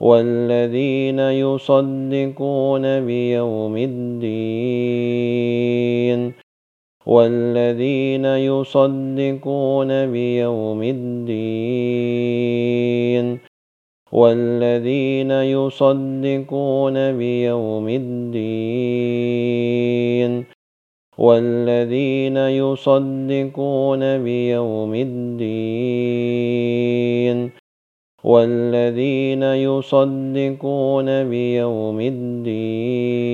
والذين يصدقون بيوم الدين والذين يصدقون بيوم الدين والذين يصدقون بيوم الدين والذين يصدقون بيوم الدين. والذين يصدقون بيوم الدين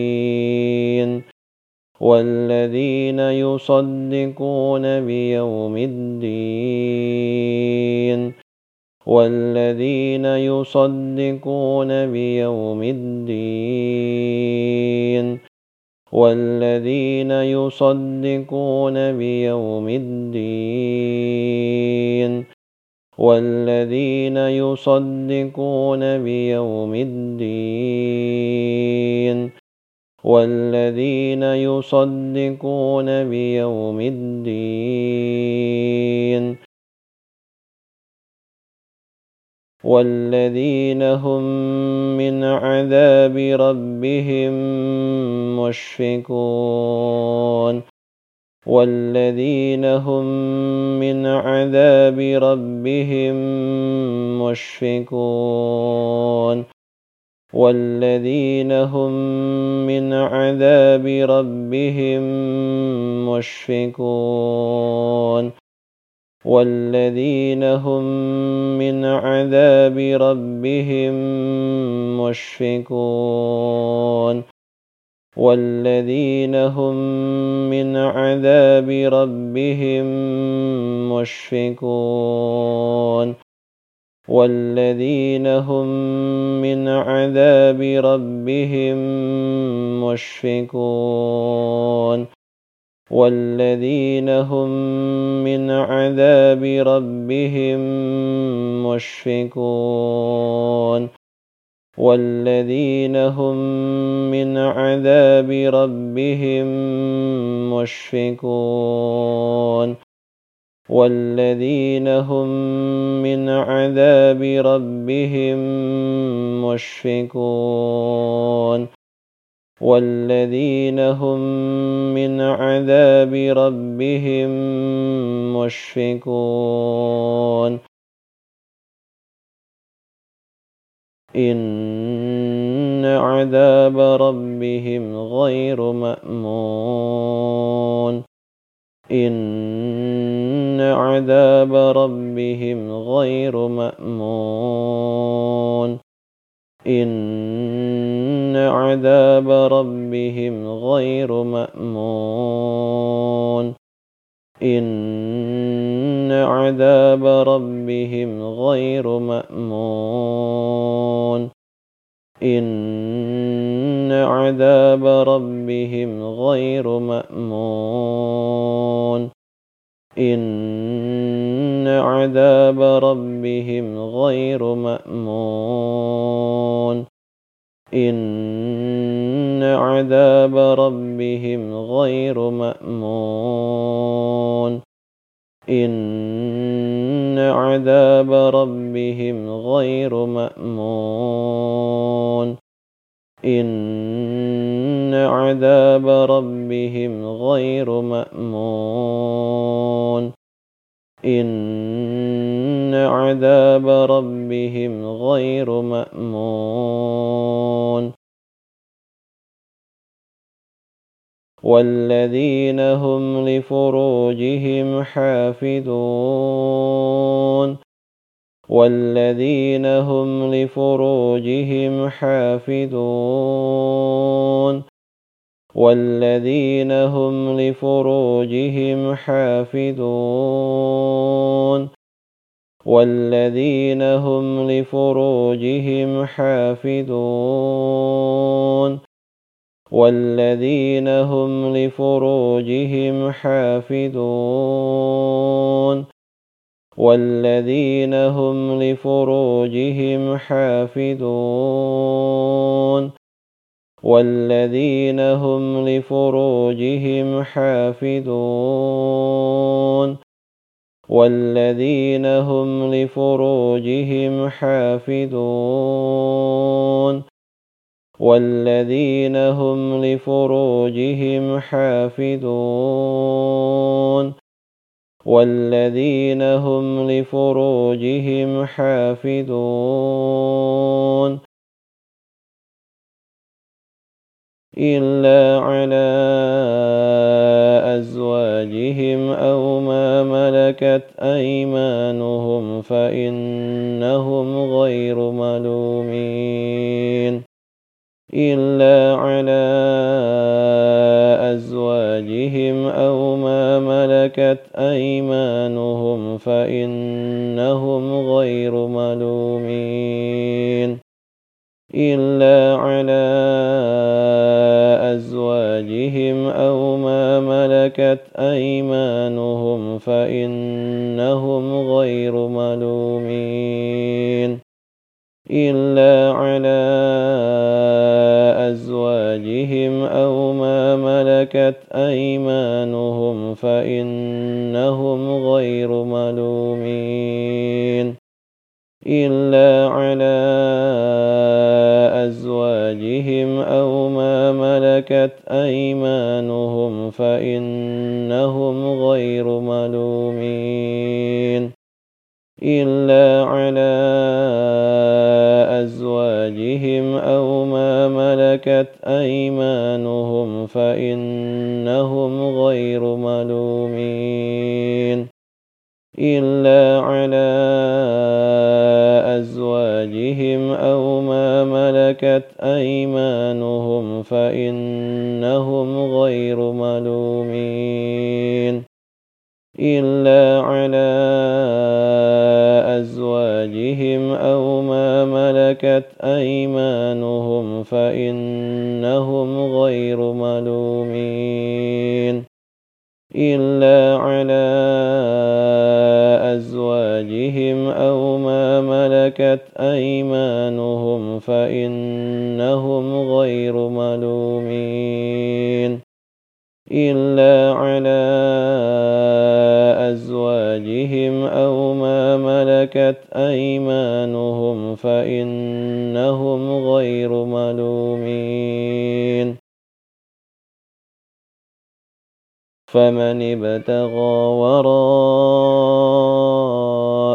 والذين يصدقون بيوم الدين والذين يصدقون بيوم الدين والذين يصدقون بيوم الدين. والذين يصدقون بيوم الدين والذين يصدقون بيوم الدين والذين هم من عذاب ربهم مشفقون. والذين هم من عذاب ربهم مشفقون والذين هم من عذاب ربهم مشفقون والذين هم من عذاب ربهم مشفقون والذين هم من عذاب ربهم مشفقون والذين هم من عذاب ربهم مشفقون والذين هم من عذاب ربهم مشفقون والذين هم من عذاب ربهم مشفقون والذين هم من عذاب ربهم مشفقون والذين هم من عذاب ربهم مشفقون إن عذاب ربهم غير مأمون إن عذاب ربهم غير مأمون إن عذاب ربهم غير مأمون إن عذاب ربهم غير مأمون إن عذاب ربهم غير مأمون إن عذاب ربهم غير مأمون إن عذاب ربهم غير مأمون إن عذاب ربهم غير مأمون إن عذاب ربهم غير مأمون إن عذاب ربهم غير مأمون والذين هم لفروجهم حافظون والذين هم لفروجهم حافظون والذين هم لفروجهم حافظون والذين هم لفروجهم حافظون والذين هم لفروجهم حافظون والذين هم لفروجهم حافظون والذين هم لفروجهم حافظون والذين هم لفروجهم حافظون والذين هم لفروجهم حافظون والذين هم لفروجهم حافظون إلا على أزواجهم أو ما ملكت أيمانهم فإنهم غير ملومين إلا على أزواجهم أو ما ملكت أيمانهم فإنهم غير ملومين إلا على أزواجهم أو ما ملكت أيمانهم فإنهم غير ملومين. إلا على أزواجهم أو ما ملكت أيمانهم فإنهم غير ملومين. إلا على ملكت أيمانهم فإنهم غير ملومين إلا على أزواجهم أو ما ملكت أيمانهم فإنهم غير ملومين إلا على أزواجهم أو ملكت أيمانهم فإنهم غير ملومين إلا على أزواجهم أو ما ملكت أيمانهم فإنهم غير ملومين إلا على أزواجهم أو ملكت أيمانهم فإنهم غير ملومين إلا على أزواجهم أو ما ملكت أيمانهم فإنهم غير ملومين فمن ابتغى وراء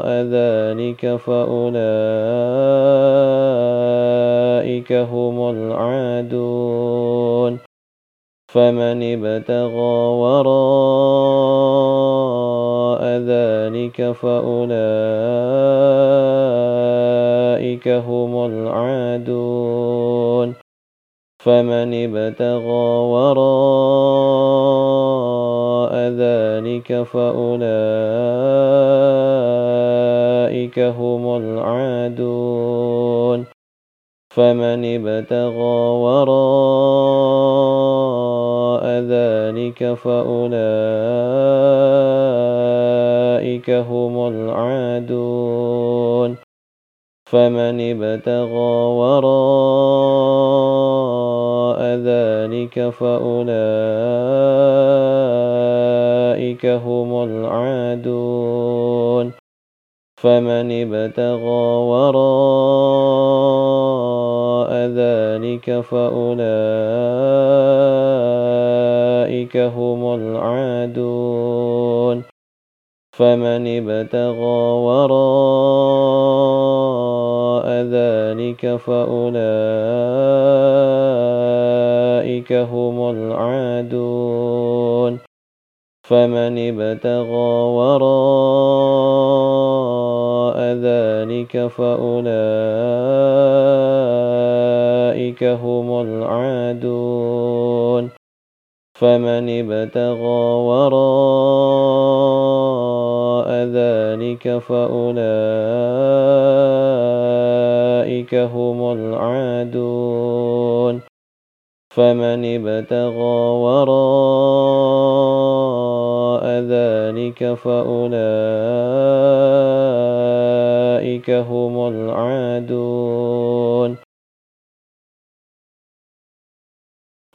ذلك فأولئك هم العادون فمن ابتغى وراء ذلك فأولئك هم العادون فمن ابتغى وراء ذلك فأولئك هم العادون. فمن ابتغى وراء ذلك فأولئك هم العادون. فمن ابتغى وراء ذلك فأولئك هم العادون. فمن ابتغى وراء ذلك فأولئك هم العادون. فمن ابتغى وراء ذلك فأولئك هم العادون. فمن ابتغى وراء ذلك فأولئك هم العادون. فمن ابتغى وراء ذلك فأولئك هم العادون. فمن ابتغى وراء ذلك فأولئك هم العادون.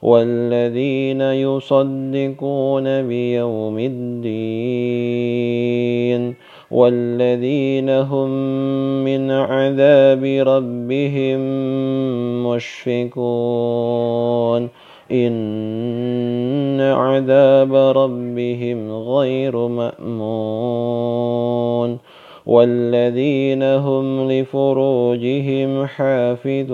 والذين يصدقون بيوم الدين والذين هم من عذاب ربهم مشفقون. إن عذاب ربهم غير مأمون. والذين هم لفروجهم حافظون.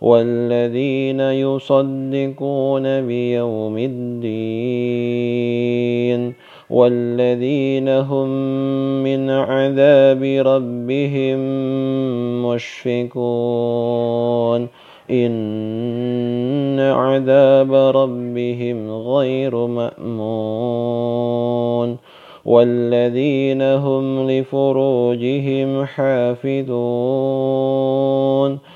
والذين يصدقون بيوم الدين والذين هم من عذاب ربهم مشفقون. إن عذاب ربهم غير مأمون. والذين هم لفروجهم حافظون.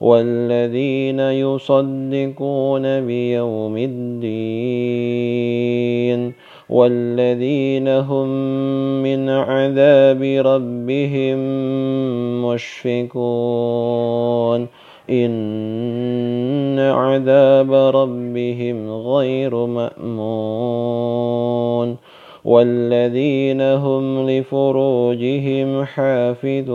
والذين يصدقون بيوم الدين والذين هم من عذاب ربهم مشفقون. إن عذاب ربهم غير مأمون. والذين هم لفروجهم حافظون.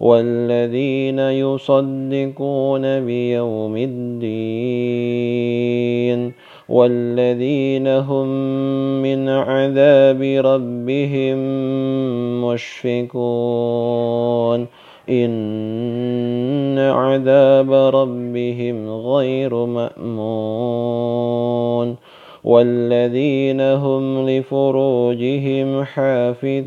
والذين يصدقون بيوم الدين والذين هم من عذاب ربهم مشفقون. إن عذاب ربهم غير مأمون. والذين هم لفروجهم حافظون.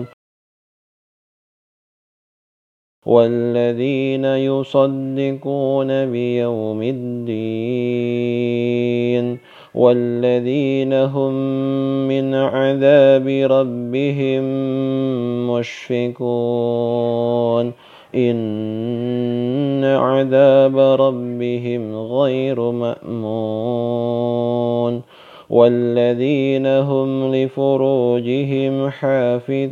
والذين يصدقون بيوم الدين والذين هم من عذاب ربهم مشفقون. إن عذاب ربهم غير مأمون. والذين هم لفروجهم حافظون.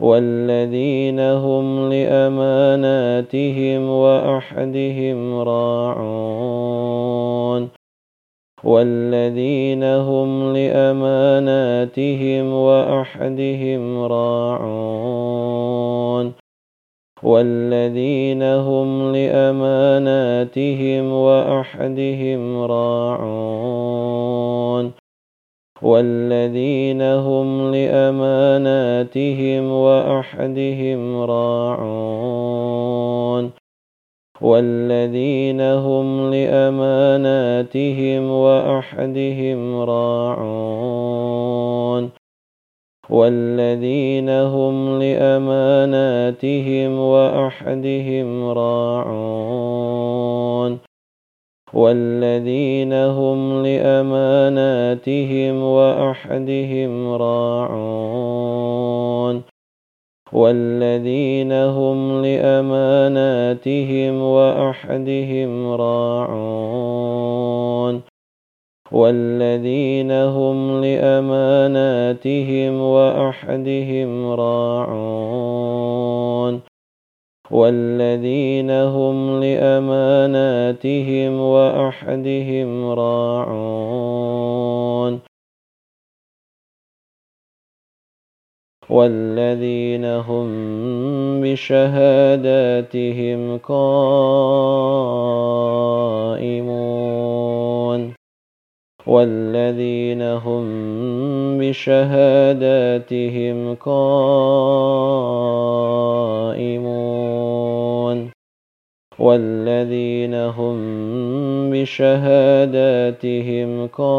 والذين هم لأماناتهم وأحدهم راعون والذين هم لأماناتهم وأحدهم راعون والذين هم لأماناتهم وأحدهم راعون والذين هم لأماناتهم وأحدهم راعون والذين هم لأماناتهم وأحدهم راعون والذين هم لأماناتهم وأحدهم راعون والذين هم لأماناتهم وأحدهم راعون والذين هم لأماناتهم وأحدهم راعون والذين هم لأماناتهم وأحدهم راعون والذين هم لأماناتهم وأحدهم راعون. والذين هم بشهاداتهم قائمون. والذين هم بشهاداتهم قائمون والذين هم بشهاداتهم قائمون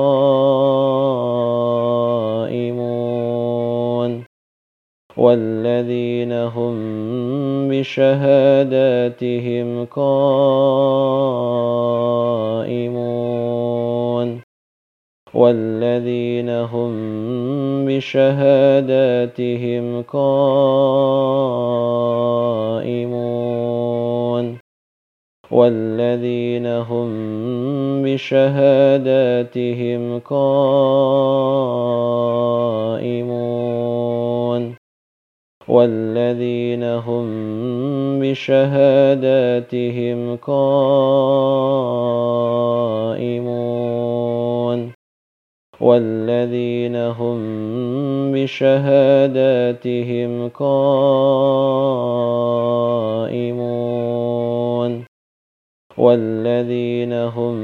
والذين هم بشهاداتهم قائمون والذين هم بشهاداتهم قائمون والذين هم بشهاداتهم قائمون والذين هم بشهاداتهم قائمون والذين هم بشهاداتهم قائمون والذين هم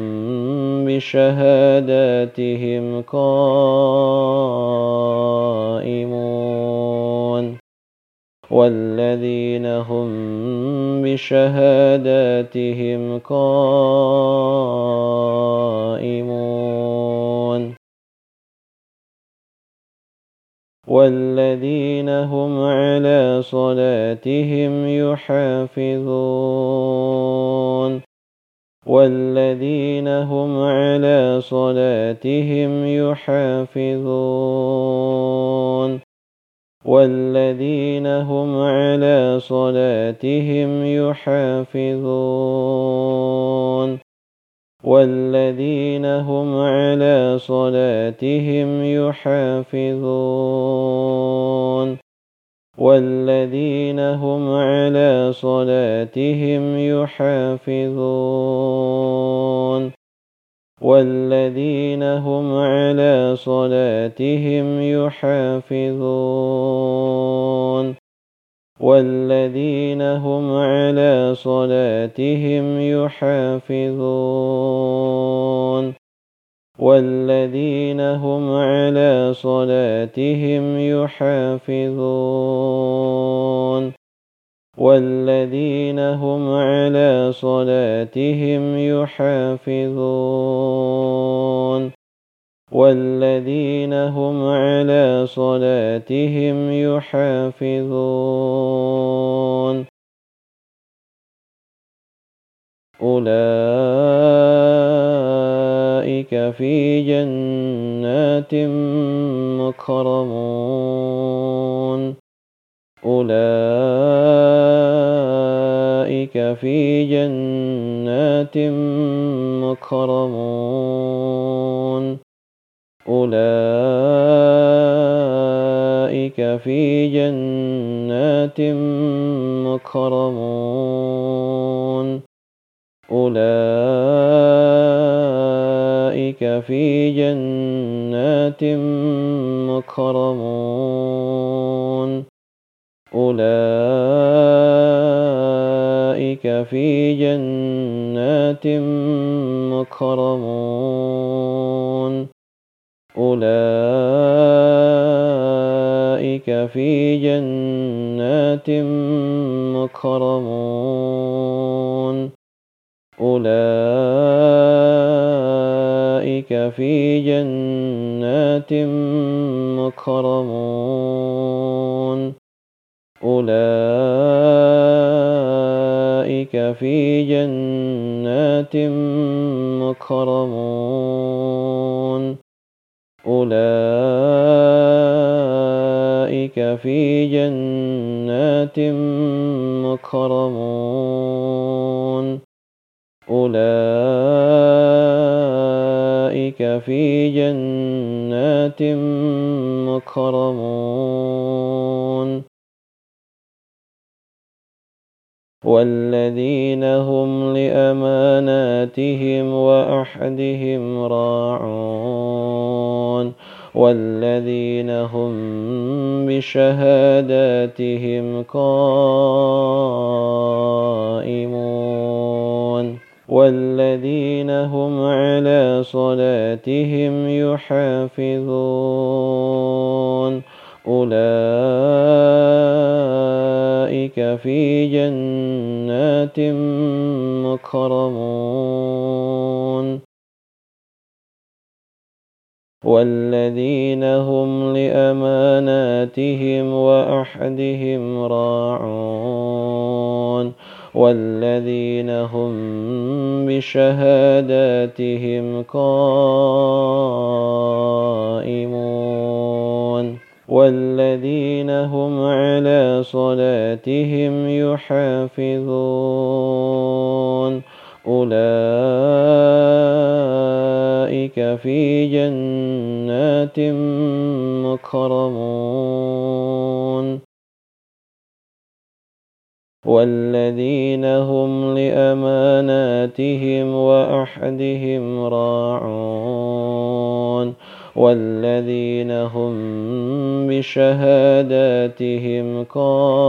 بشهاداتهم قائمون والذين هم بشهاداتهم قائمون والذين هم على صلاتهم يحافظون والذين هم على صلاتهم يحافظون والذين هم على صلاتهم يحافظون والذين هم على صلاتهم يحافظون والذين هم على صلاتهم يحافظون والذين هم على صلاتهم يحافظون والذين هم على صلاتهم يحافظون والذين هم على صلاتهم يحافظون والذين هم على صلاتهم يحافظون والذين هم على صلاتهم يحافظون. أولئك في جنات مكرمون. أولئك في جنات مكرمون. أولئك في جنات مكرمون. أولئك في جنات مكرمون. أولئك في جنات مكرمون. أولئك في جنات مكرمون. أولئك في جنات مكرمون. أولئك في جنات مكرمون. أولئك في جنات مكرمون. أولئك في جنات مكرمون. والذين هم لأماناتهم وأحدهم راعون. والذين هم بشهاداتهم قائمون والذين هم على صلاتهم يحافظون أولئك في جنات مكرمون والذين هم لأماناتهم وأحدهم راعون والذين هم بشهاداتهم قائمون والذين هم على صلاتهم يحافظون أولئك في جنات مكرمون. والذين هم لأماناتهم وأحدهم راعون. والذين هم بشهاداتهم قائمون.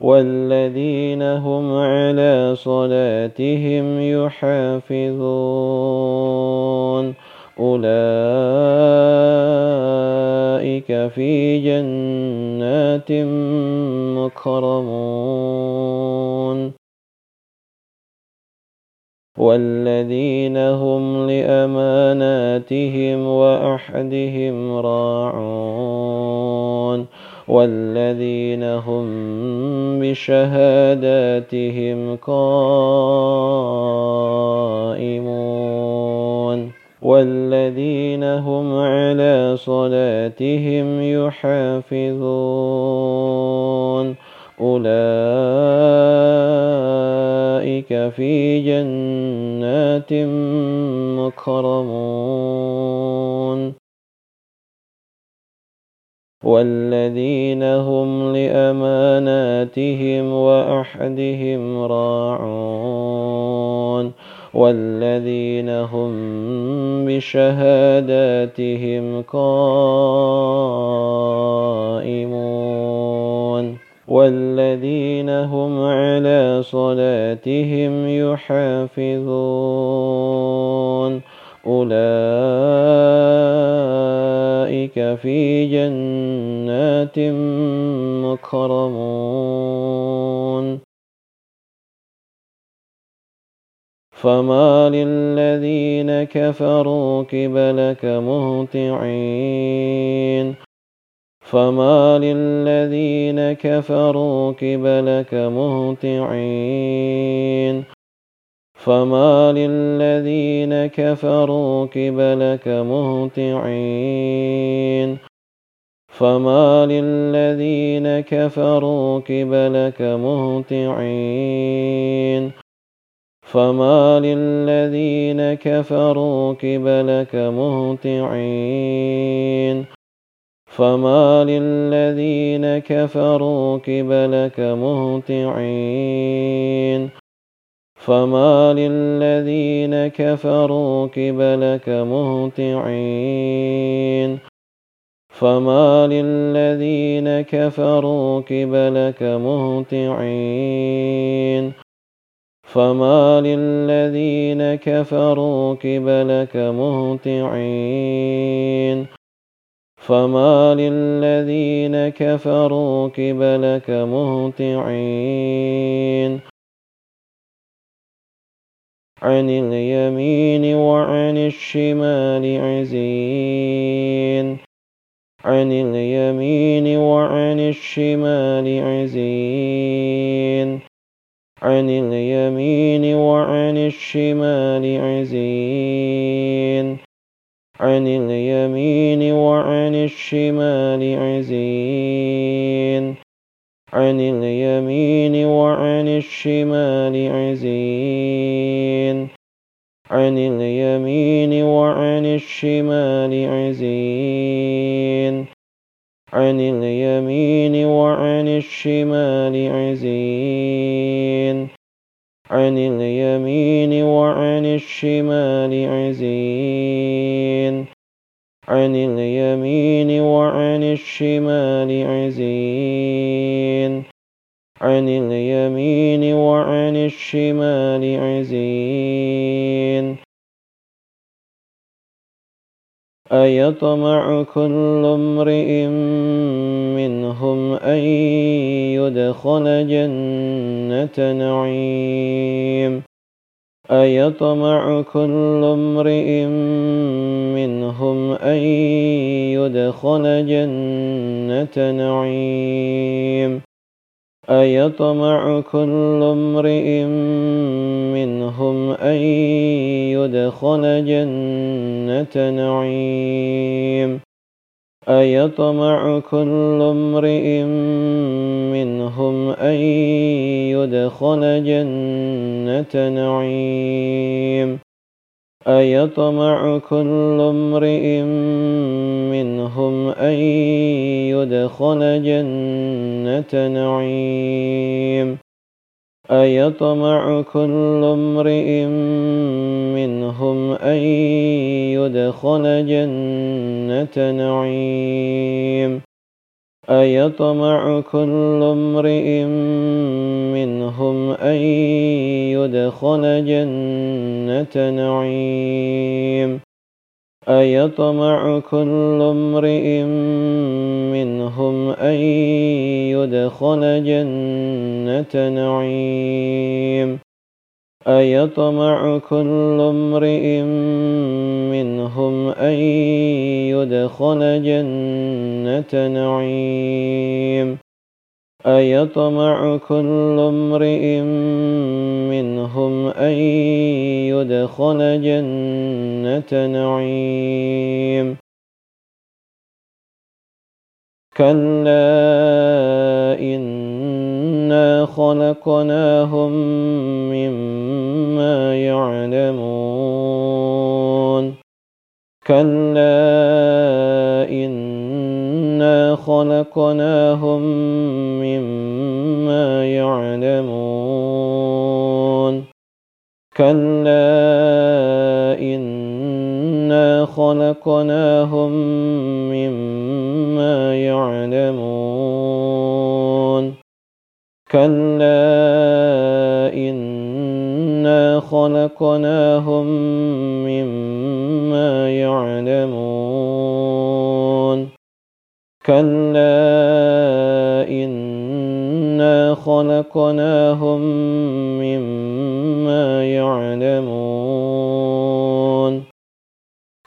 والذين هم على صلاتهم يحافظون. أولئك في جنات مكرمون. والذين هم لأماناتهم وأحدهم راعون. والذين هم بشهاداتهم قائمون والذين هم على صلاتهم يحافظون أولئك في جنات مكرمون والذين هم لأماناتهم وأحدهم راعون والذين هم بشهاداتهم قائمون والذين هم على صلاتهم يحافظون أولئك في جنات مكرمون. فما للذين كفروا قبلك مهطعين. فما للذين كفروا قبلك مهطعين. فما للذين كفروا قبلك مهطعين فما للذين كفروا قبلك مهطعين فما للذين كفروا قبلك مهطعين فما للذين كفروا قبلك مهطعين فما للذين كفروا قبلك مهطعين فما للذين كفروا قبلك مهطعين فما للذين كفروا قبلك مهطعين فما للذين كفروا قبلك مهطعين عن اليمين وعن الشمال عزين. عن اليمين وعن الشمال عزين. عن اليمين وعن الشمال عزين. عن اليمين وعن الشمال عزين. عن اليمين وعن الشمال عزين. عن اليمين وعن الشمال عزين. عن اليمين وعن الشمال عزين. عن اليمين وعن الشمال عزين. عن اليمين وعن الشمال عزين. عن اليمين وعن الشمال عزين. أيطمع كل امرئ منهم أن يدخل جنة نعيم. أيطمع كل امرئ منهم أن يدخل جنة نعيم. أيطمع كل امرئ منهم أن يدخل جنة نعيم. أيطمع كل امرئ منهم أن يدخل جنة نعيم. أيطمع كل امرئ منهم أن يدخل جنة نعيم. أيطمع كل امرئ منهم أن يدخل جنة نعيم. أيطمع كل امرئ منهم أن يدخل جنة نعيم. أيطمع كل امرئ منهم أن يدخل جنة نعيم. أيطمع كل امرئ منهم أن يدخل جنة نعيم. أيطمع كل امرئ منهم أن يدخل جنة نعيم. كلا إنا خلقناهم مما يعلمون كلا إنا خلقناهم مما يعلمون كلا إنا خلقناهم مما يعلمون كلا إنا خلقناهم مما يعلمون كلا إنا خلقناهم مما يعلمون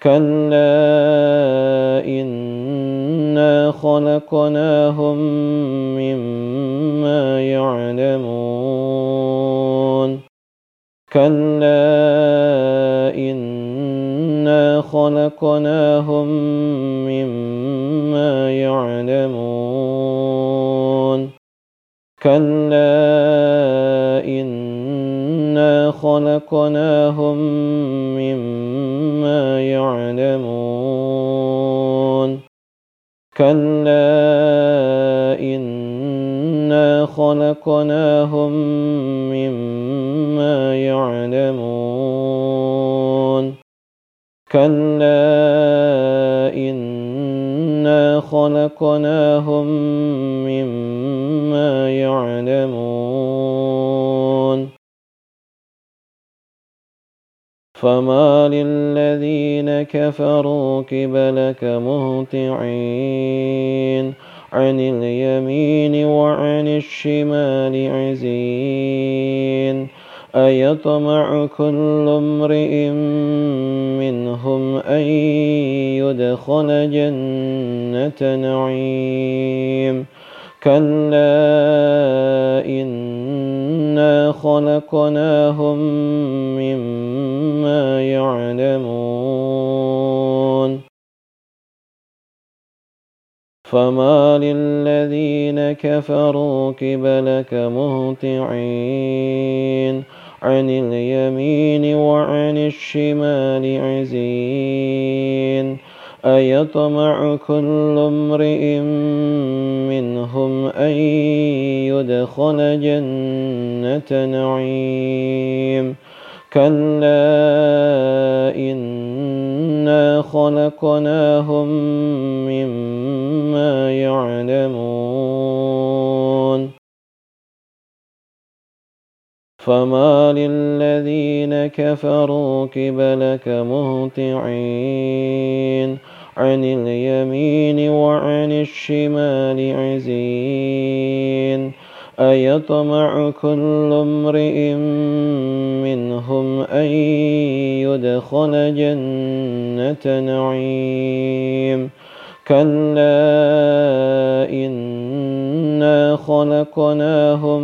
كلا إنا خلقناهم مما يعلمون كلا إنا خلقناهم مما يعلمون كلا إنا خلقناهم مما يعلمون كلا إنا خلقناهم مما يعلمون كلا إنا خلقناهم مما يعلمون فما للذين كفروا قبلك مهطعين عن اليمين وعن الشمال عزين أيطمع كل امرئ منهم أن يدخل جنة نعيم كلا إنا خلقناهم مما يعلمون. فما للذين كفروا قبلك مهطعين. عن اليمين وعن الشمال عزين. أيطمع كل امرئ منهم أن يدخل جنة نعيم. كلا إنا خلقناهم مما يعلمون. فما للذين كفروا قبلك مهطعين. عن اليمين وعن الشمال عزين. أيطمع كل امرئ منهم أن يدخل جنة نعيم. كلا إنا خلقناهم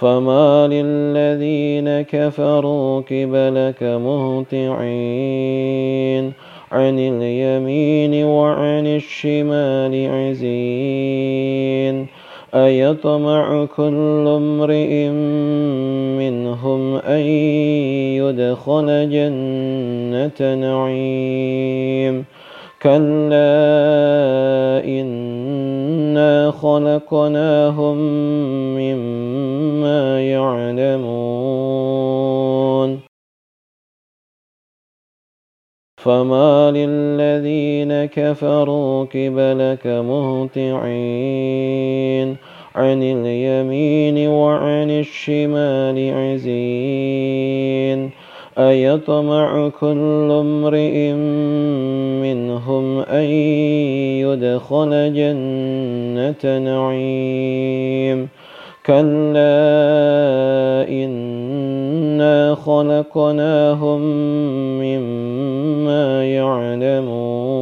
فما للذين كفروا قبلك مهطعين عن اليمين وعن الشمال عزين أيطمع كل امرئ منهم أن يدخل جنة نعيم كلا إنا خلقناهم مما يعلمون. فما للذين كفروا قبلك مهطعين. عن اليمين وعن الشمال عزين. أيطمع كل امرئ منهم أن يدخل جنة نعيم. كلا إنا خلقناهم مما يعلمون.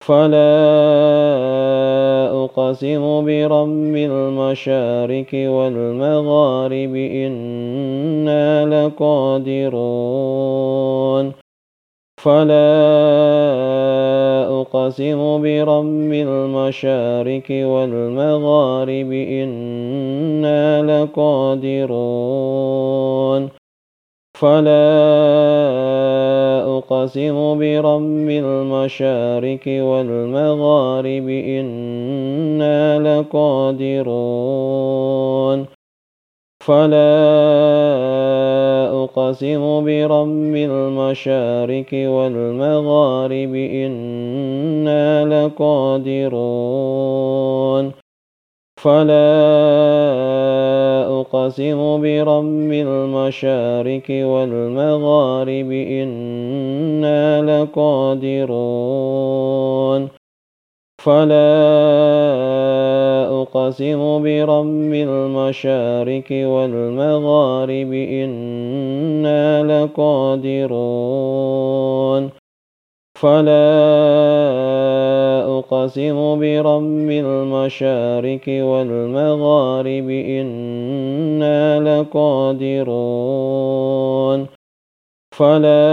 فلا أقسم برب المشارق والمغارب إنا لقادرون فلا أقسم برب المشارق والمغارب إنا لقادرون فلا أقسم برب المشارق والمغارب إنا لقادرون فلا أقسم برب المشارق والمغارب إنا لقادرون فلا أقسم برب المشارق والمغارب إنا لقادرون. فلا أقسم برب المشارق والمغارب إنا لقادرون. فلا أقسم برب المشارق والمغارب إنا لقادرون فلا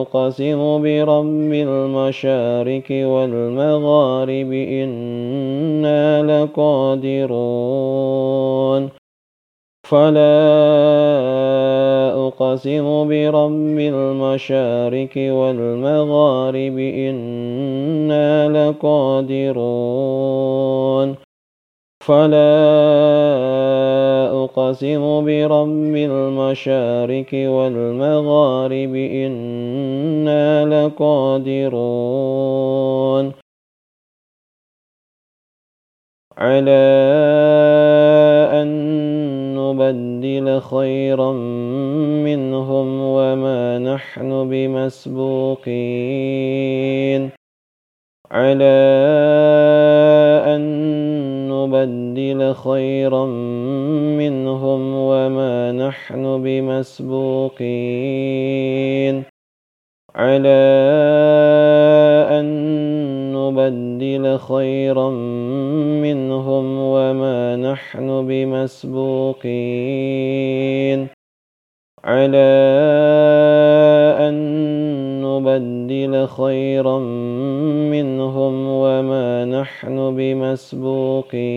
أقسم برب المشارق والمغارب إنا لقادرون فلا أقسم برب المشارك والمغارب إنا لقادرون فلا أقسم برب المشارك والمغارب إنا لقادرون على أن نبدل خيرا منهم وما نحن بمسبوقين. على أن نبدل خيرا منهم وما نحن بمسبوقين. على نبدل خيرا منهم وما نحن بمسبوقين. على أن نبدل خيرا منهم وما نحن بمسبوقين.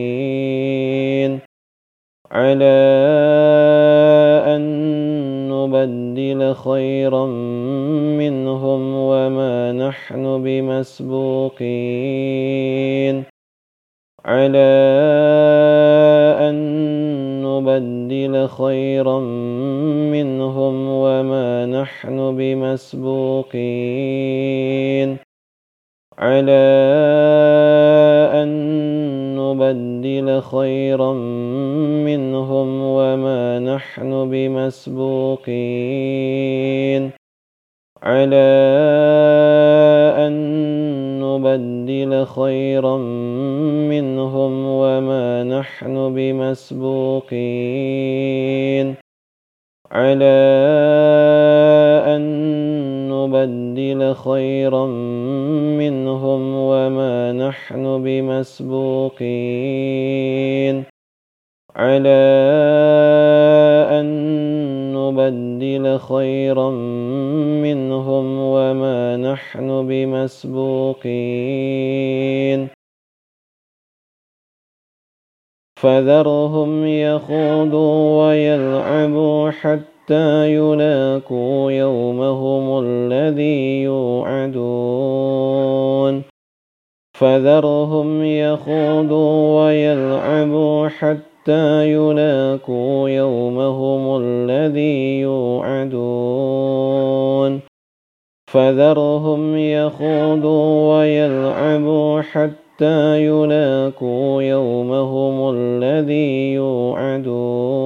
على خيرا منهم وما نحن بمسبوقين. على أن نبدل خيرا منهم وما نحن بمسبوقين. على نبدل خيرا منهم وما نحن بمسبوقين على أن نبدل خيرا منهم وما نحن بمسبوقين على نبدل خيرا منهم وما نحن بمسبوقين على أن نبدل خيرا منهم وما نحن بمسبوقين فذرهم يخوضوا ويلعبوا حتى يلاقوا يومهم الذي يوعدون فذرهم يخوضوا ويلعبوا حتى يلاقوا يومهم الذي يوعدون فذرهم يخوضوا ويلعبوا حتى يلاقوا يومهم الذي يوعدون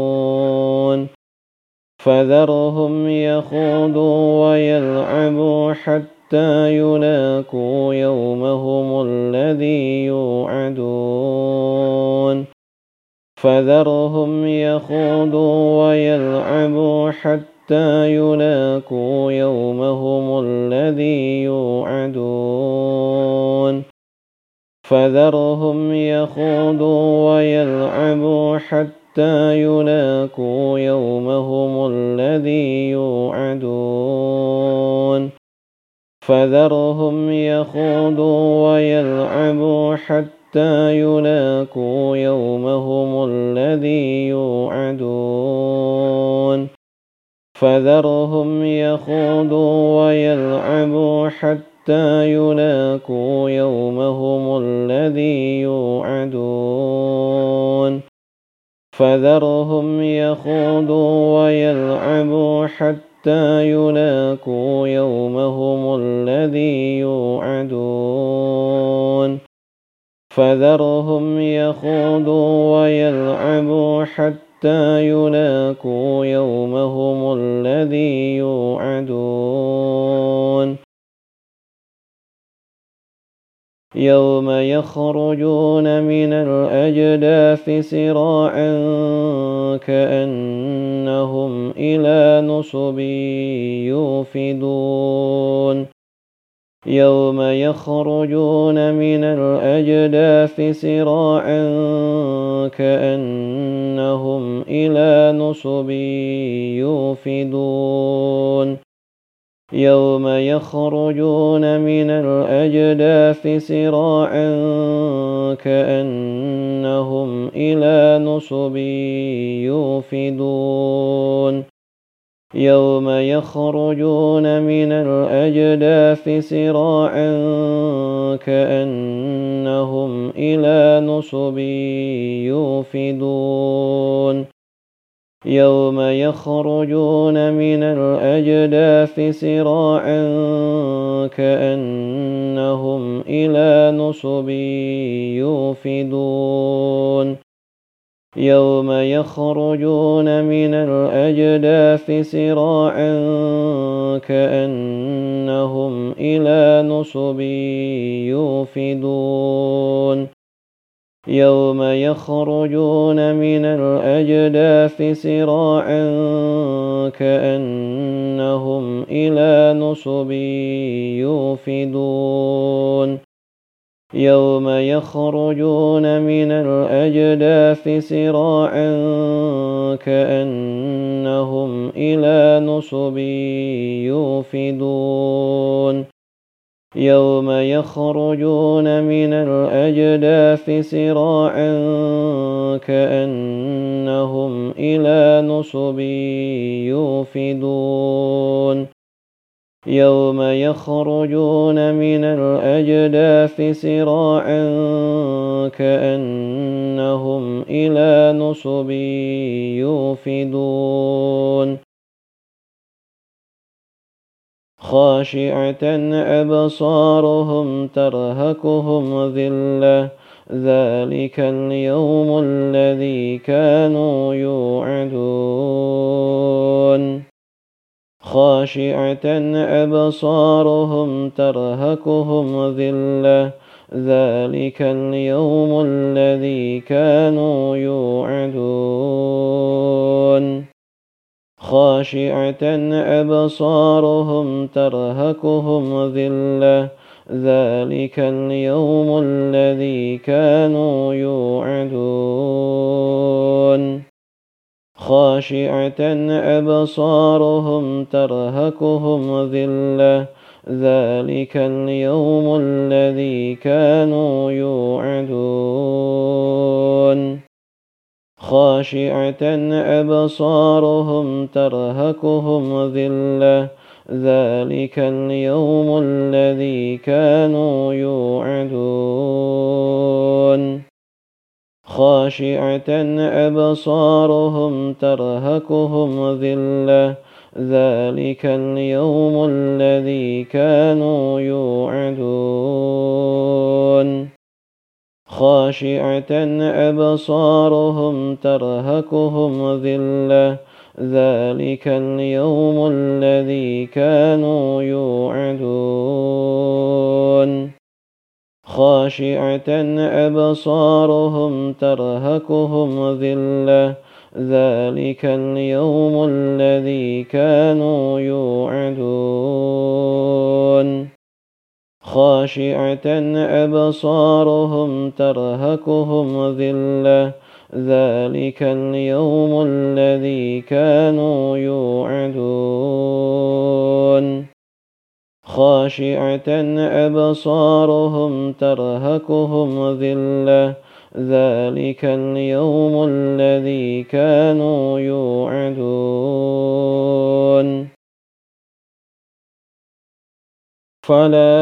فذرهم يخوضوا ويلعبوا حتى يلاقوا يومهم الذي يوعدون. فذرهم يخوضوا ويلعبوا حتى يلاقوا يومهم الذي يوعدون. فذرهم يخوضوا ويلعبوا حتى يلاقوا يومهم الذي يوعدون فذرهم يخوضوا ويلعبوا حتى يلاقوا يومهم الذي يوعدون فذرهم يخوضوا ويلعبوا حتى يلاقوا يومهم الذي يوعدون فذرهم يخوضوا ويلعبوا حتى يلاقوا يومهم الذي يوعدون. فذرهم يخوضوا ويلعبوا حتى يلاقوا يومهم الذي يوعدون. يوم يخرجون من الأجداث سراعا كأنهم إلى نصب يوفدون. يوم يخرجون من الأجداث سراعا كأنهم إلى نصب يوفدون. يوم يخرجون من الأجداث سراعا كأنهم إلى نصب يوفدون. يوم يخرجون من الأجداث سراعا كأنهم إلى نصب يوفدون. يوم يخرجون من الأجداث سراعا كأنهم إلى نصب يوفدون. يوم يخرجون من الأجداث سراعا كأنهم إلى نصب يوفدون. يوم يخرجون من الأجداث سراعا كأنهم إلى نصب يوفدون. يوم يخرجون من الأجداث سراعا كأنهم إلى نصب يوفدون. يوم يخرجون من الأجداث سراعا كأنهم إلى نصب يوفدون. يوم يخرجون من الأجداث سراعا كأنهم إلى نصب يوفدون. خاشعة أبصارهم ترهكهم ذلة. ذلك اليوم الذي كانوا يوعدون. خاشعة أبصارهم ترهكهم ذلة. ذلك اليوم الذي كانوا يوعدون. خاشعة أبصارهم ترهكهم ذلة ذلك اليوم الذي كانوا يوعدون خاشعة أبصارهم ترهكهم ذلة ذلك اليوم الذي كانوا يوعدون خاشعة أبصارهم ترهكهم ذلة. ذلك اليوم الذي كانوا يوعدون. خاشعة أبصارهم ترهكهم ذلة. ذلك اليوم الذي كانوا يوعدون. خاشعة أبصارهم ترهكهم ذلة ذلك اليوم الذي كانوا يوعدون خاشعة أبصارهم ترهكهم ذلة ذلك اليوم الذي كانوا يوعدون خاشعة أبصارهم ترهكهم ذلة ذلك اليوم الذي كانوا يوعدون. خاشعة أبصارهم ترهكهم ذلة ذلك اليوم الذي كانوا يوعدون. فلا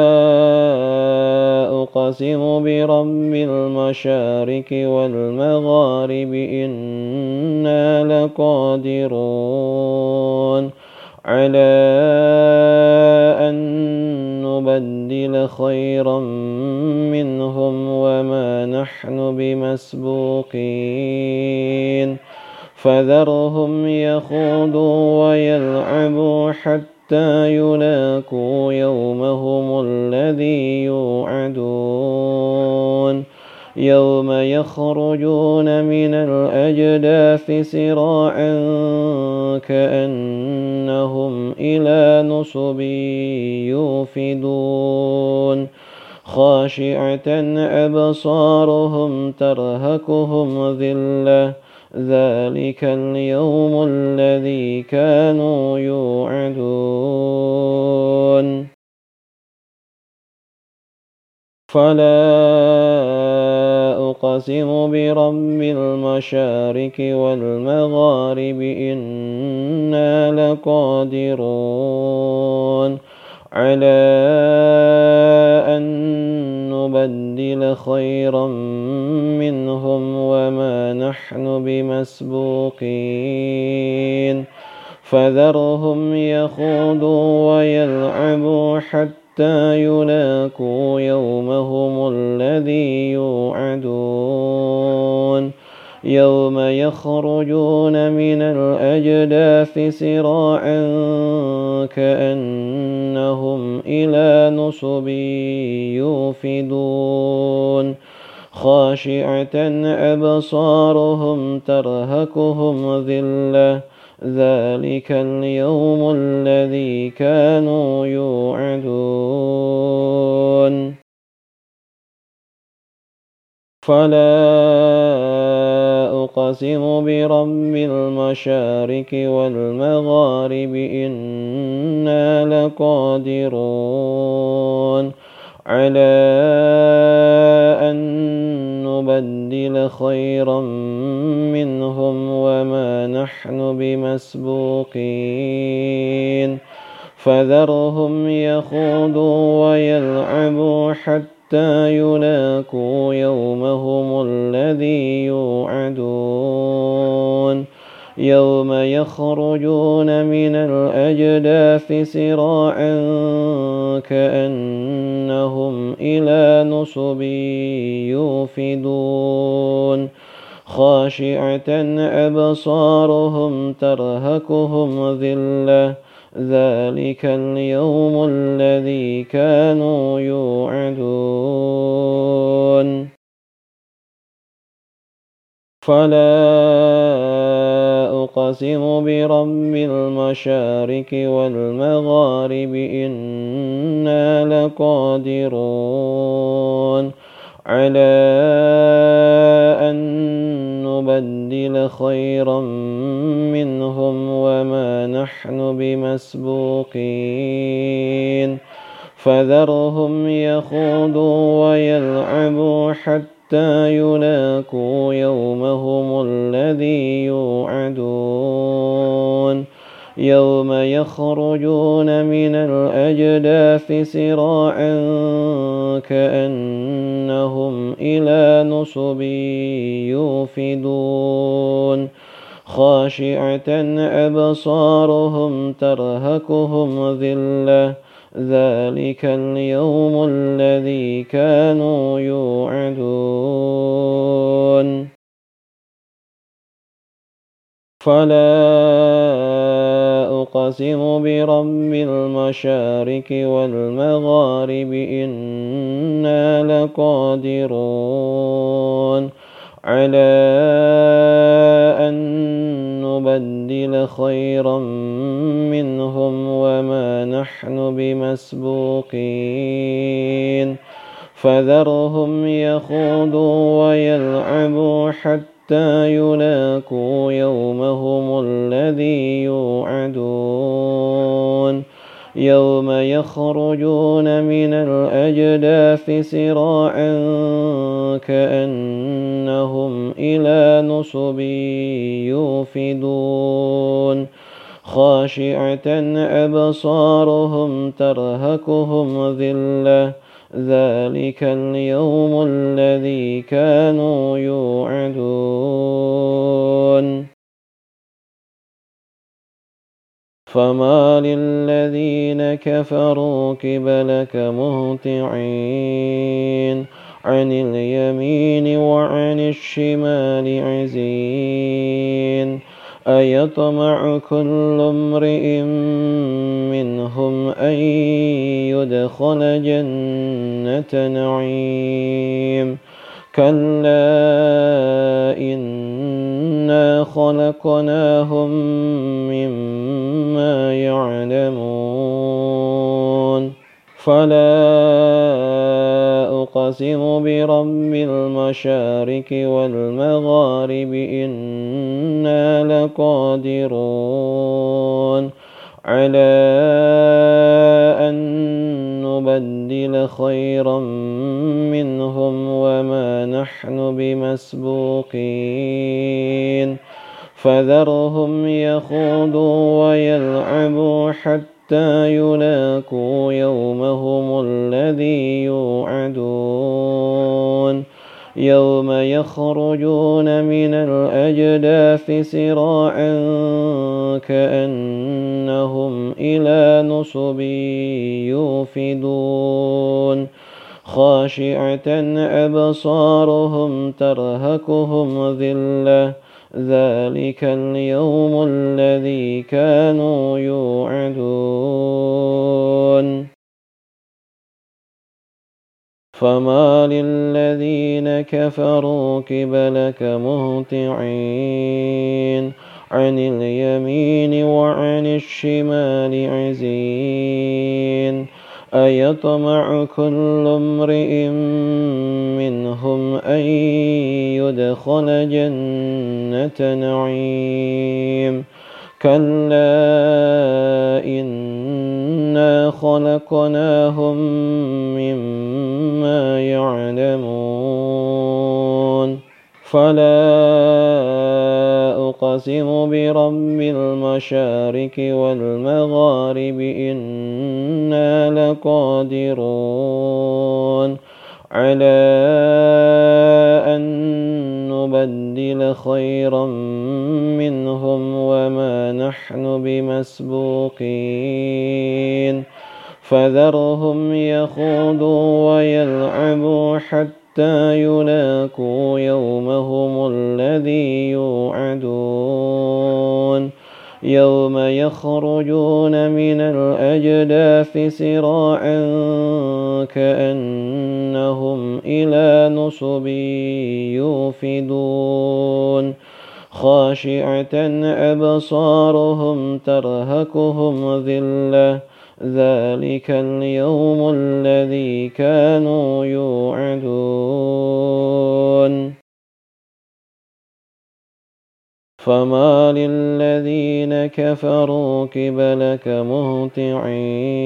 أقسم برب المشارك والمغارب إنا لقادرون على أن نبدل خيرا منهم وما نحن بمسبوقين فذرهم يخوضوا ويلعبوا حتى حتى يلاقوا يومهم الذي يوعدون. يوم يخرجون من الأجداث سراعا كأنهم إلى نصب يوفدون. خاشعة أبصارهم ترهكهم ذلة ذلك اليوم الذي كانوا يوعدون. فلا أقسم برب المشارك والمغارب إنا لقادرون. على أن نبدل خيرا منهم وما نحن بمسبوقين. فذرهم يخوضوا ويلعبوا حتى يلاقوا يومهم الذي يوعدون. يوم يخرجون من الأجداث سراعا كأنهم إلى نصب يوفدون. خاشعة أبصارهم ترهكهم ذلة. ذلك اليوم الذي كانوا يوعدون. فلا أقسم برب المشارك والمغارب إنا لقادرون على أن نبدل خيرا منهم وما نحن بمسبوقين فذرهم يخوضوا ويلعبوا حتى حتى يلاقوا يومهم الذي يوعدون. يوم يخرجون من الأجداث سراعا كأنهم إلى نصب يوفدون. خاشعة أبصارهم ترهكهم ذِلَّةٌ. ذلك اليوم الذي كانوا يوعدون فلا أقسم برب المشارك والمغارب إنا لقادرون على أن نبدل خيرا منهم وما نحن بمسبوقين. فذرهم يخوضوا ويلعبوا حتى يلاقوا يومهم الذي يوعدون. يوم يخرجون من الأجداث سراعا كأنهم إلى نصب يوفدون خاشعة أبصارهم ترهكهم ذلة ذلك اليوم الذي كانوا يوعدون فلا أقسم برب المشارك والمغارب إنا لقادرون على أن نبدل خيرا منهم وما نحن بمسبوقين فذرهم يخوضوا ويلعبوا حتى حتى يلاقوا يومهم الذي يوعدون. يوم يخرجون من الأجداث سراعا كأنهم إلى نصب يوفدون. خاشعة أبصارهم ترهكهم ذِلَّةٌ ذلك اليوم الذي كانوا يوعدون فما للذين كفروا كبلك مهطعين عن اليمين وعن الشمال عزين أيطمع كل امرئ منهم أن يدخل جنة نعيم. كلا إنا خلقناهم مما يعلمون. فلا أقسم برب المشارق والمغارب إنا لقادرون على أن نبدل خيرا منهم وما نحن بمسبوقين فذرهم يخوضوا ويلعبوا حتى يلاقوا يومهم الذي يوعدون. يوم يخرجون من الأجداث سراعا كأنهم إلى نصب يوفدون. خاشعة أبصارهم ترهكهم ذلة ذلك اليوم الذي كانوا يوعدون. فما للذين كفروا قبلك مهطعين. عن اليمين وعن الشمال عزين. أيطمع كل امرئ منهم أن يدخل جنة نعيم. كلا إنا خلقناهم مما يعلمون. فلا أقسم برب المشارق والمغارب إنا لقادرون على أن نبدل خيرا منهم وما نحن بمسبوقين فذرهم يخوضوا ويلعبوا حتى يلاقوا يومهم الذي يوعدون. يوم يخرجون من الأجداث سراعا كأنهم إلى نصب يوفدون. خاشعة أبصارهم ترهكهم ذلة. ذلك اليوم الذي كانوا يوعدون. فما للذين كفروا قبلك مهطعين.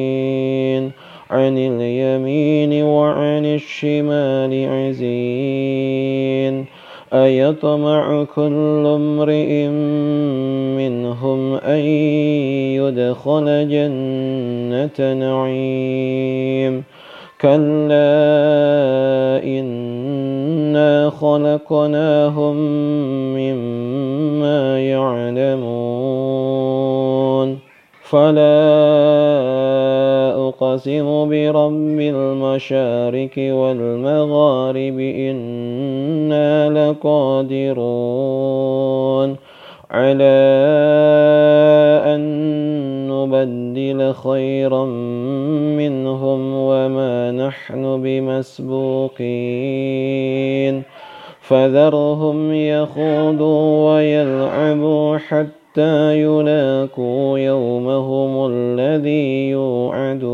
عن اليمين وعن الشمال عزين. أيطمع كل امرئ منهم أن يدخل جنة نعيم. كلا إنا خلقناهم مما يعلمون. فلا أقسم برب المشارق والمغارب إنا لقادرون على أن نبدل خيرا منهم وما نحن بمسبوقين فذرهم يخوضوا ويلعبوا حتى يلاقوا يومهم الذي يوعدون.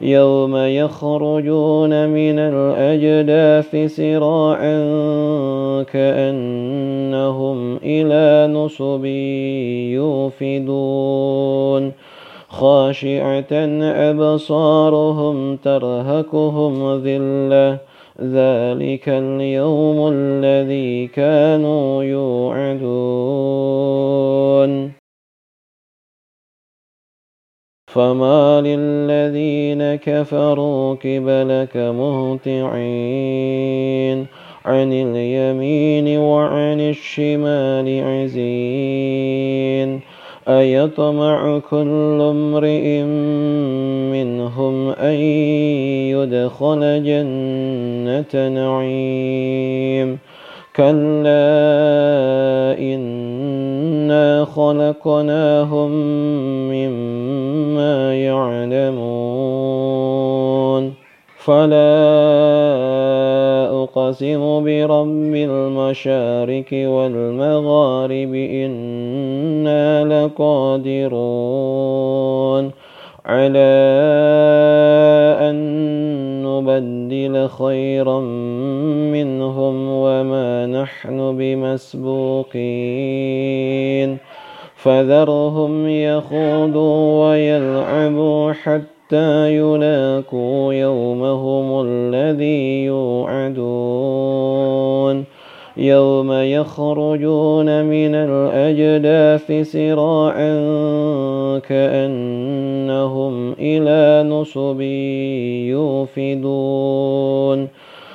يوم يخرجون من الأجداث سراعا كأنهم إلى نصب يوفدون. خاشعة أبصارهم ترهكهم ذلة. ذلك اليوم الذي كانوا يوعدون فما للذين كفروا قبلك مهطعين عن اليمين وعن الشمال عزين أيطمع كل امرئ منهم أن يدخل جنة نعيم. كلا إنا خلقناهم مما يعلمون. فلا أقسم برب المشارق والمغارب إنا لقادرون على أن نبدل خيرا منهم وما نحن بمسبوقين فذرهم يخوضوا ويلعبوا حتى يلاقوا يومهم الذي يوعدون. يوم يخرجون من الأجداث سراعا كأنهم إلى نصب يوفدون.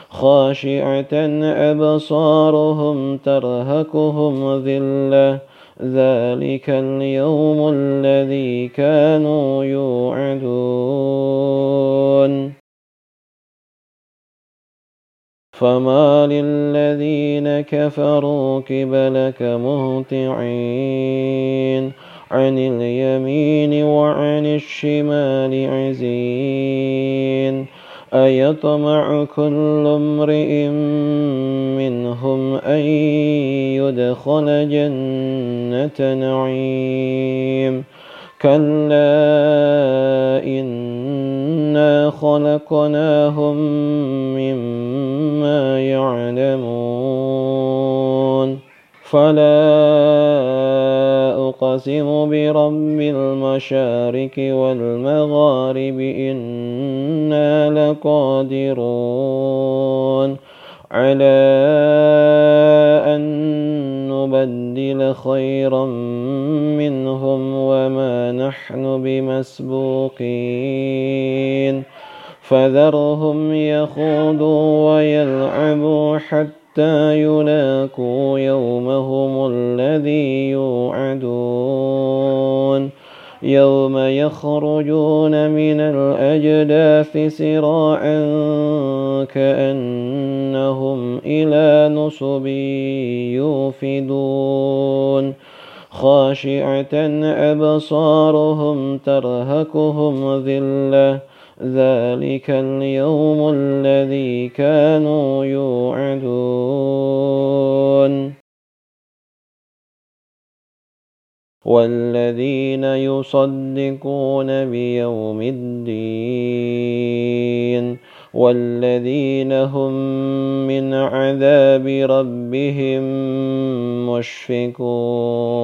خاشعة أبصارهم ترهكهم ذلة ذلك اليوم الذي كانوا يوعدون فما للذين كفروا قبلك مهطعين عن اليمين وعن الشمال عزين أيطمع كل امرئ منهم أن يدخل جنة نعيم. كلا إنا خلقناهم مما يعلمون. فلا أقسم برب المشارك والمغارب إنا لقادرون على أن نبدل خيرا منهم وما نحن بمسبوقين فذرهم يخوضوا ويلعبوا حتى يلاقوا يومهم الذي يوعدون يوم يخرجون من الأجداث سراعا كأنهم إلى نصب يوفدون خاشعة أبصارهم ترهكهم ذلة ذلك اليوم الذي كانوا يوعدون والذين يصدقون بيوم الدين والذين هم من عذاب ربهم مشفقون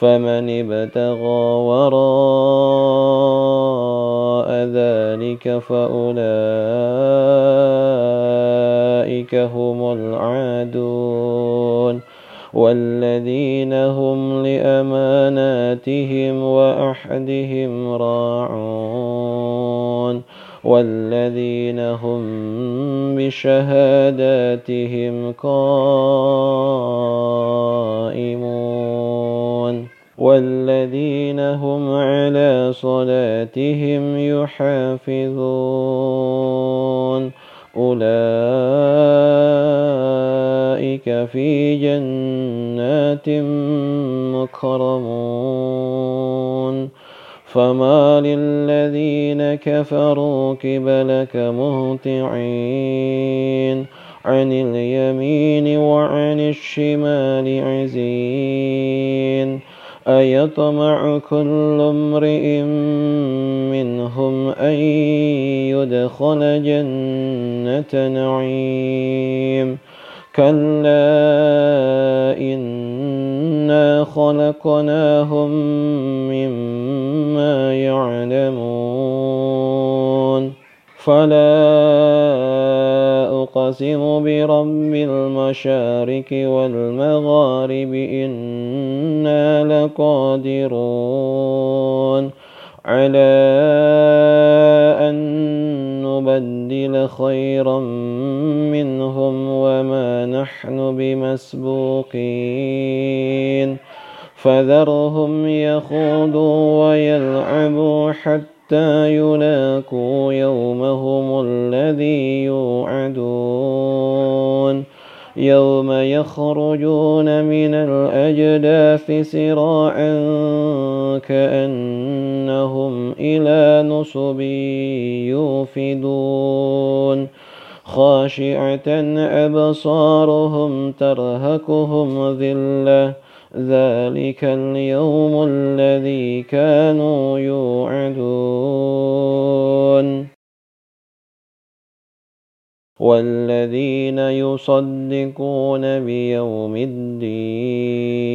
فمن ابتغى وراء ذلك فأولئك هم العادون والذين هم لأماناتهم وأحدهم راعون والذين هم بشهاداتهم قائمون والذين هم على صلاتهم يحافظون أولئك في جنات مكرمون فما للذين كفروا قبلك مهطعين عن اليمين وعن الشمال عزين أيطمع كل امرئ منهم أن يدخل جنة نعيم كلا إنا خلقناهم مما يعلمون فلا أقسم برب المشارك والمغارب إنا لقادرون على أن نبدل خيرا منهم وما نحن بمسبوقين. فذرهم يخوضوا ويلعبوا حتى يلاقوا يومهم الذي يوعدون. يوم يخرجون من الأجداث سراعا كأنهم إلى نصب يوفدون. خاشعة أبصارهم ترهكهم ذلة. ذلك اليوم الذي كانوا يوعدون. والذين يصدقون بيوم الدين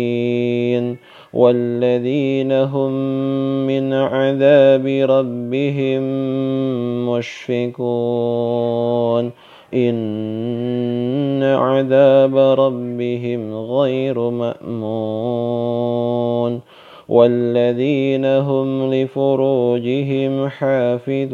والذين هم من عذاب ربهم مشفقون. إن عذاب ربهم غير مأمون. والذين هم لفروجهم حافظون.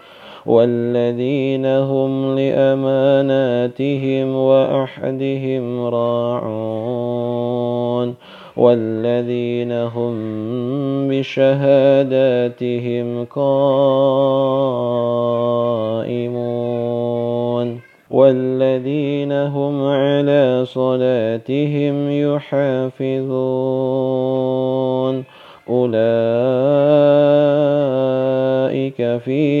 والذين هم لأماناتهم وأحدهم راعون والذين هم بشهاداتهم قائمون والذين هم على صلاتهم يحافظون أولئك في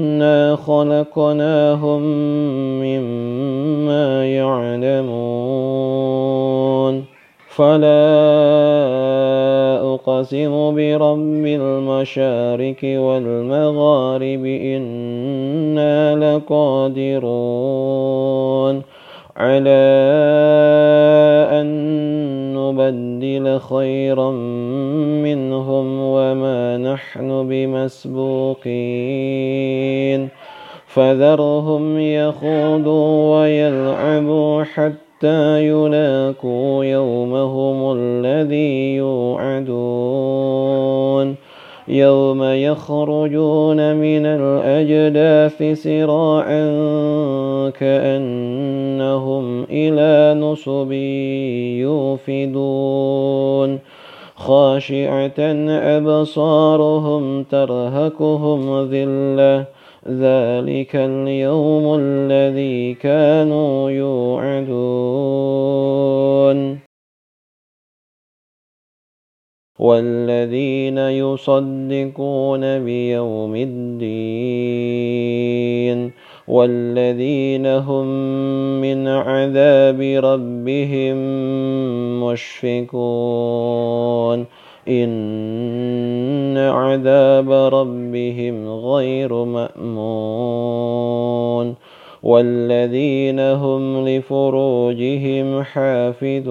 إنا خلقناهم مما يعلمون. فلا أقسم برب المشارك والمغارب إنا لقادرون. على أن نبدل خيرا منهم وما نحن بمسبوقين. فذرهم يخوضوا ويلعبوا حتى يلاقوا يومهم الذي يوعدون. يوم يخرجون من الأجداث سراعا كأنهم إلى نصب يوفدون. خاشعة أبصارهم ترهكهم ذلة. ذلك اليوم الذي كانوا يوعدون. والذين يصدقون بيوم الدين والذين هم من عذاب ربهم مشفقون. إن عذاب ربهم غير مأمون. والذين هم لفروجهم حافظون.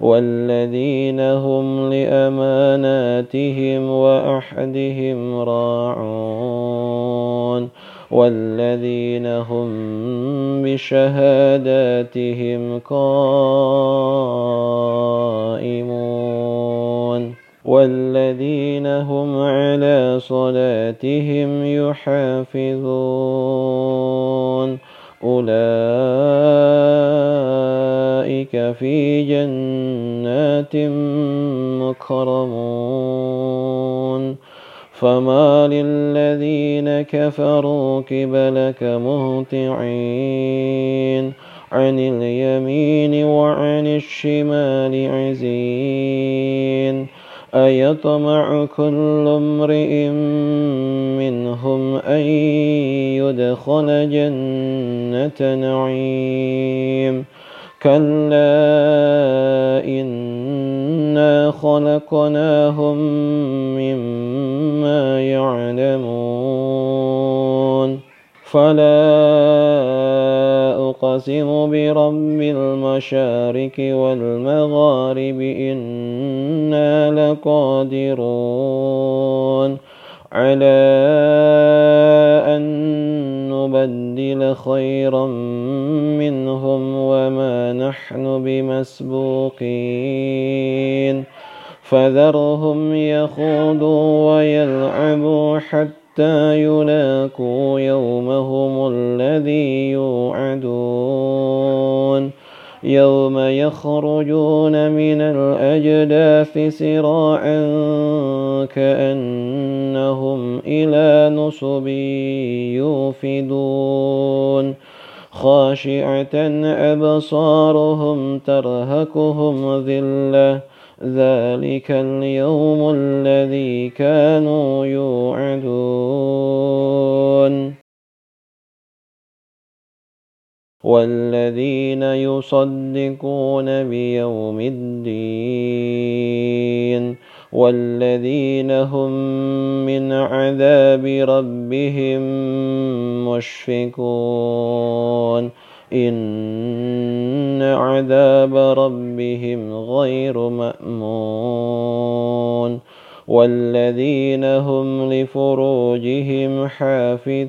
والذين هم لأماناتهم وأحدهم راعون والذين هم بشهاداتهم قائمون والذين هم على صلاتهم يحافظون أولئك في جنات مكرمون. فما للذين كفروا قبلك مهطعين. عن اليمين وعن الشمال عزين. أيطمع كل امرئ منهم أن يدخل جنة نعيم. كلا إنا خلقناهم مما يعلمون فلا أقسم برب المشارك والمغارب إنا لقادرون على أن نبدل خيرا منهم وما نحن بمسبوقين. فذرهم يخوضوا ويلعبوا حتى يلاقوا يومهم الذي يوعدون. يوم يخرجون من الأجداث سراعا كأنهم إلى نصب يوفدون. خاشعة أبصارهم ترهكهم ذلة. ذلك اليوم الذي كانوا يوعدون. والذين يصدقون بيوم الدين والذين هم من عذاب ربهم مشفقون. إن عذاب ربهم غير مأمون. والذين هم لفروجهم حافظون.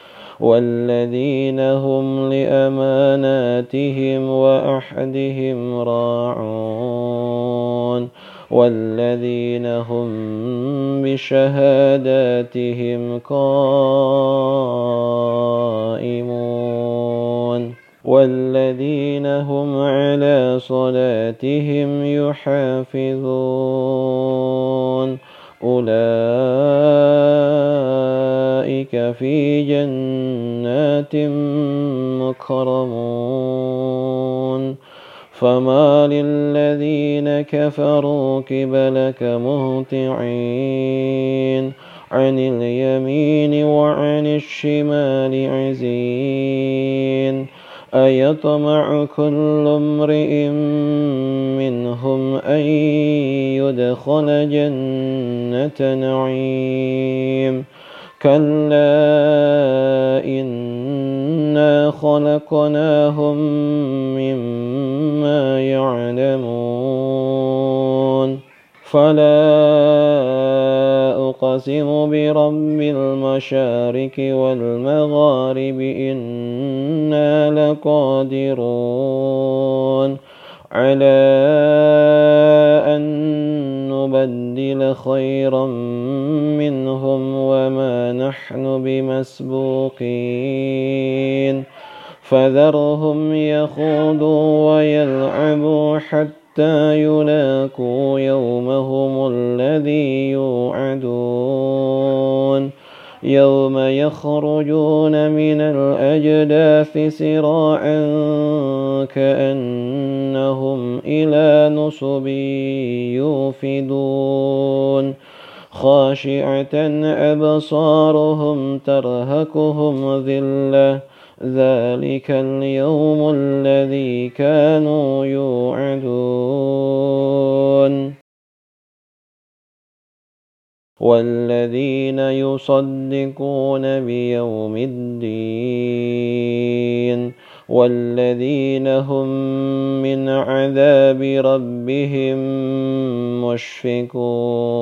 والذين هم لأماناتهم وأحدهم راعون والذين هم بشهاداتهم قائمون والذين هم على صلاتهم يحافظون أولئك في جنات مكرمون. فما للذين كفروا قبلك مهطعين. عن اليمين وعن الشمال عزين. أيطمع كل امرئ منهم أن يدخل جنة نعيم. كلا إنا خلقناهم مما يعلمون. فلا أقسم برب المشارك والمغارب إنا لقادرون على أن نبدل خيرا منهم وما نحن بمسبوقين فذرهم يخوضوا ويلعبوا حتى يلاقوا يومهم الذي يوعدون. يوم يخرجون من الأجداث سراعا كأنهم إلى نصب يوفدون. خاشعة أبصارهم ترهكهم ذلة ذلك اليوم الذي كانوا يوعدون. والذين يصدقون بيوم الدين والذين هم من عذاب ربهم مشفقون.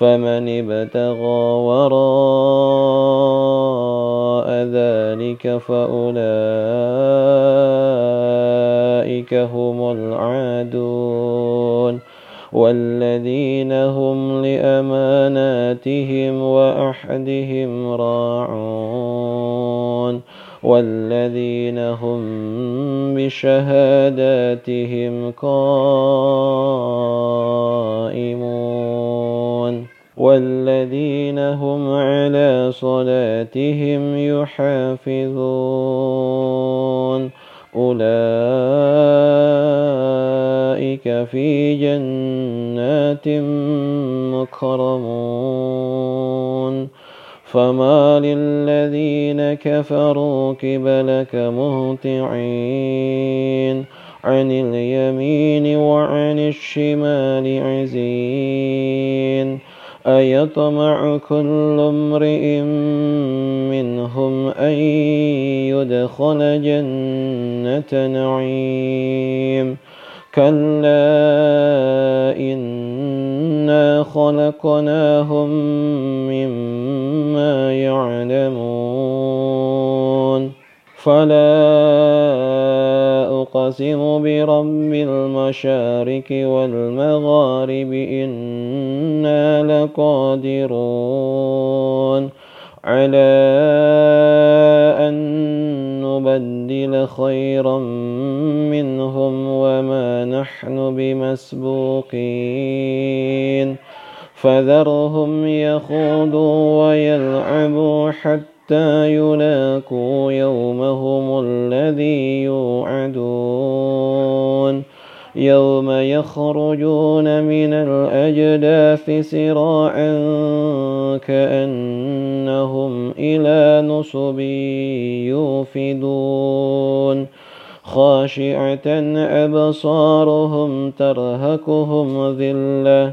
فمن ابتغى وراء ذلك فأولئك هم العادون والذين هم لأماناتهم وأحدهم راعون والذين هم بشهاداتهم قائمون والذين هم على صلاتهم يحافظون. أولئك في جنات مكرمون. فما للذين كفروا قبلك مهطعين. عن اليمين وعن الشمال عزين. أيطمع كل امرئ منهم أن يدخل جنة نعيم. كلا إنا خلقناهم مما يعلمون. فلا أقسم برب المشارق والمغارب إنا لقادرون على أن نبدل خيرا منهم وما نحن بمسبوقين فذرهم يخوضوا ويلعبوا حتى يلاقوا يومهم الذي يوعدون يوم يخرجون من الأجداث سراعا كأنهم إلى نصب يوفدون خاشعة أبصارهم ترهكهم ذلة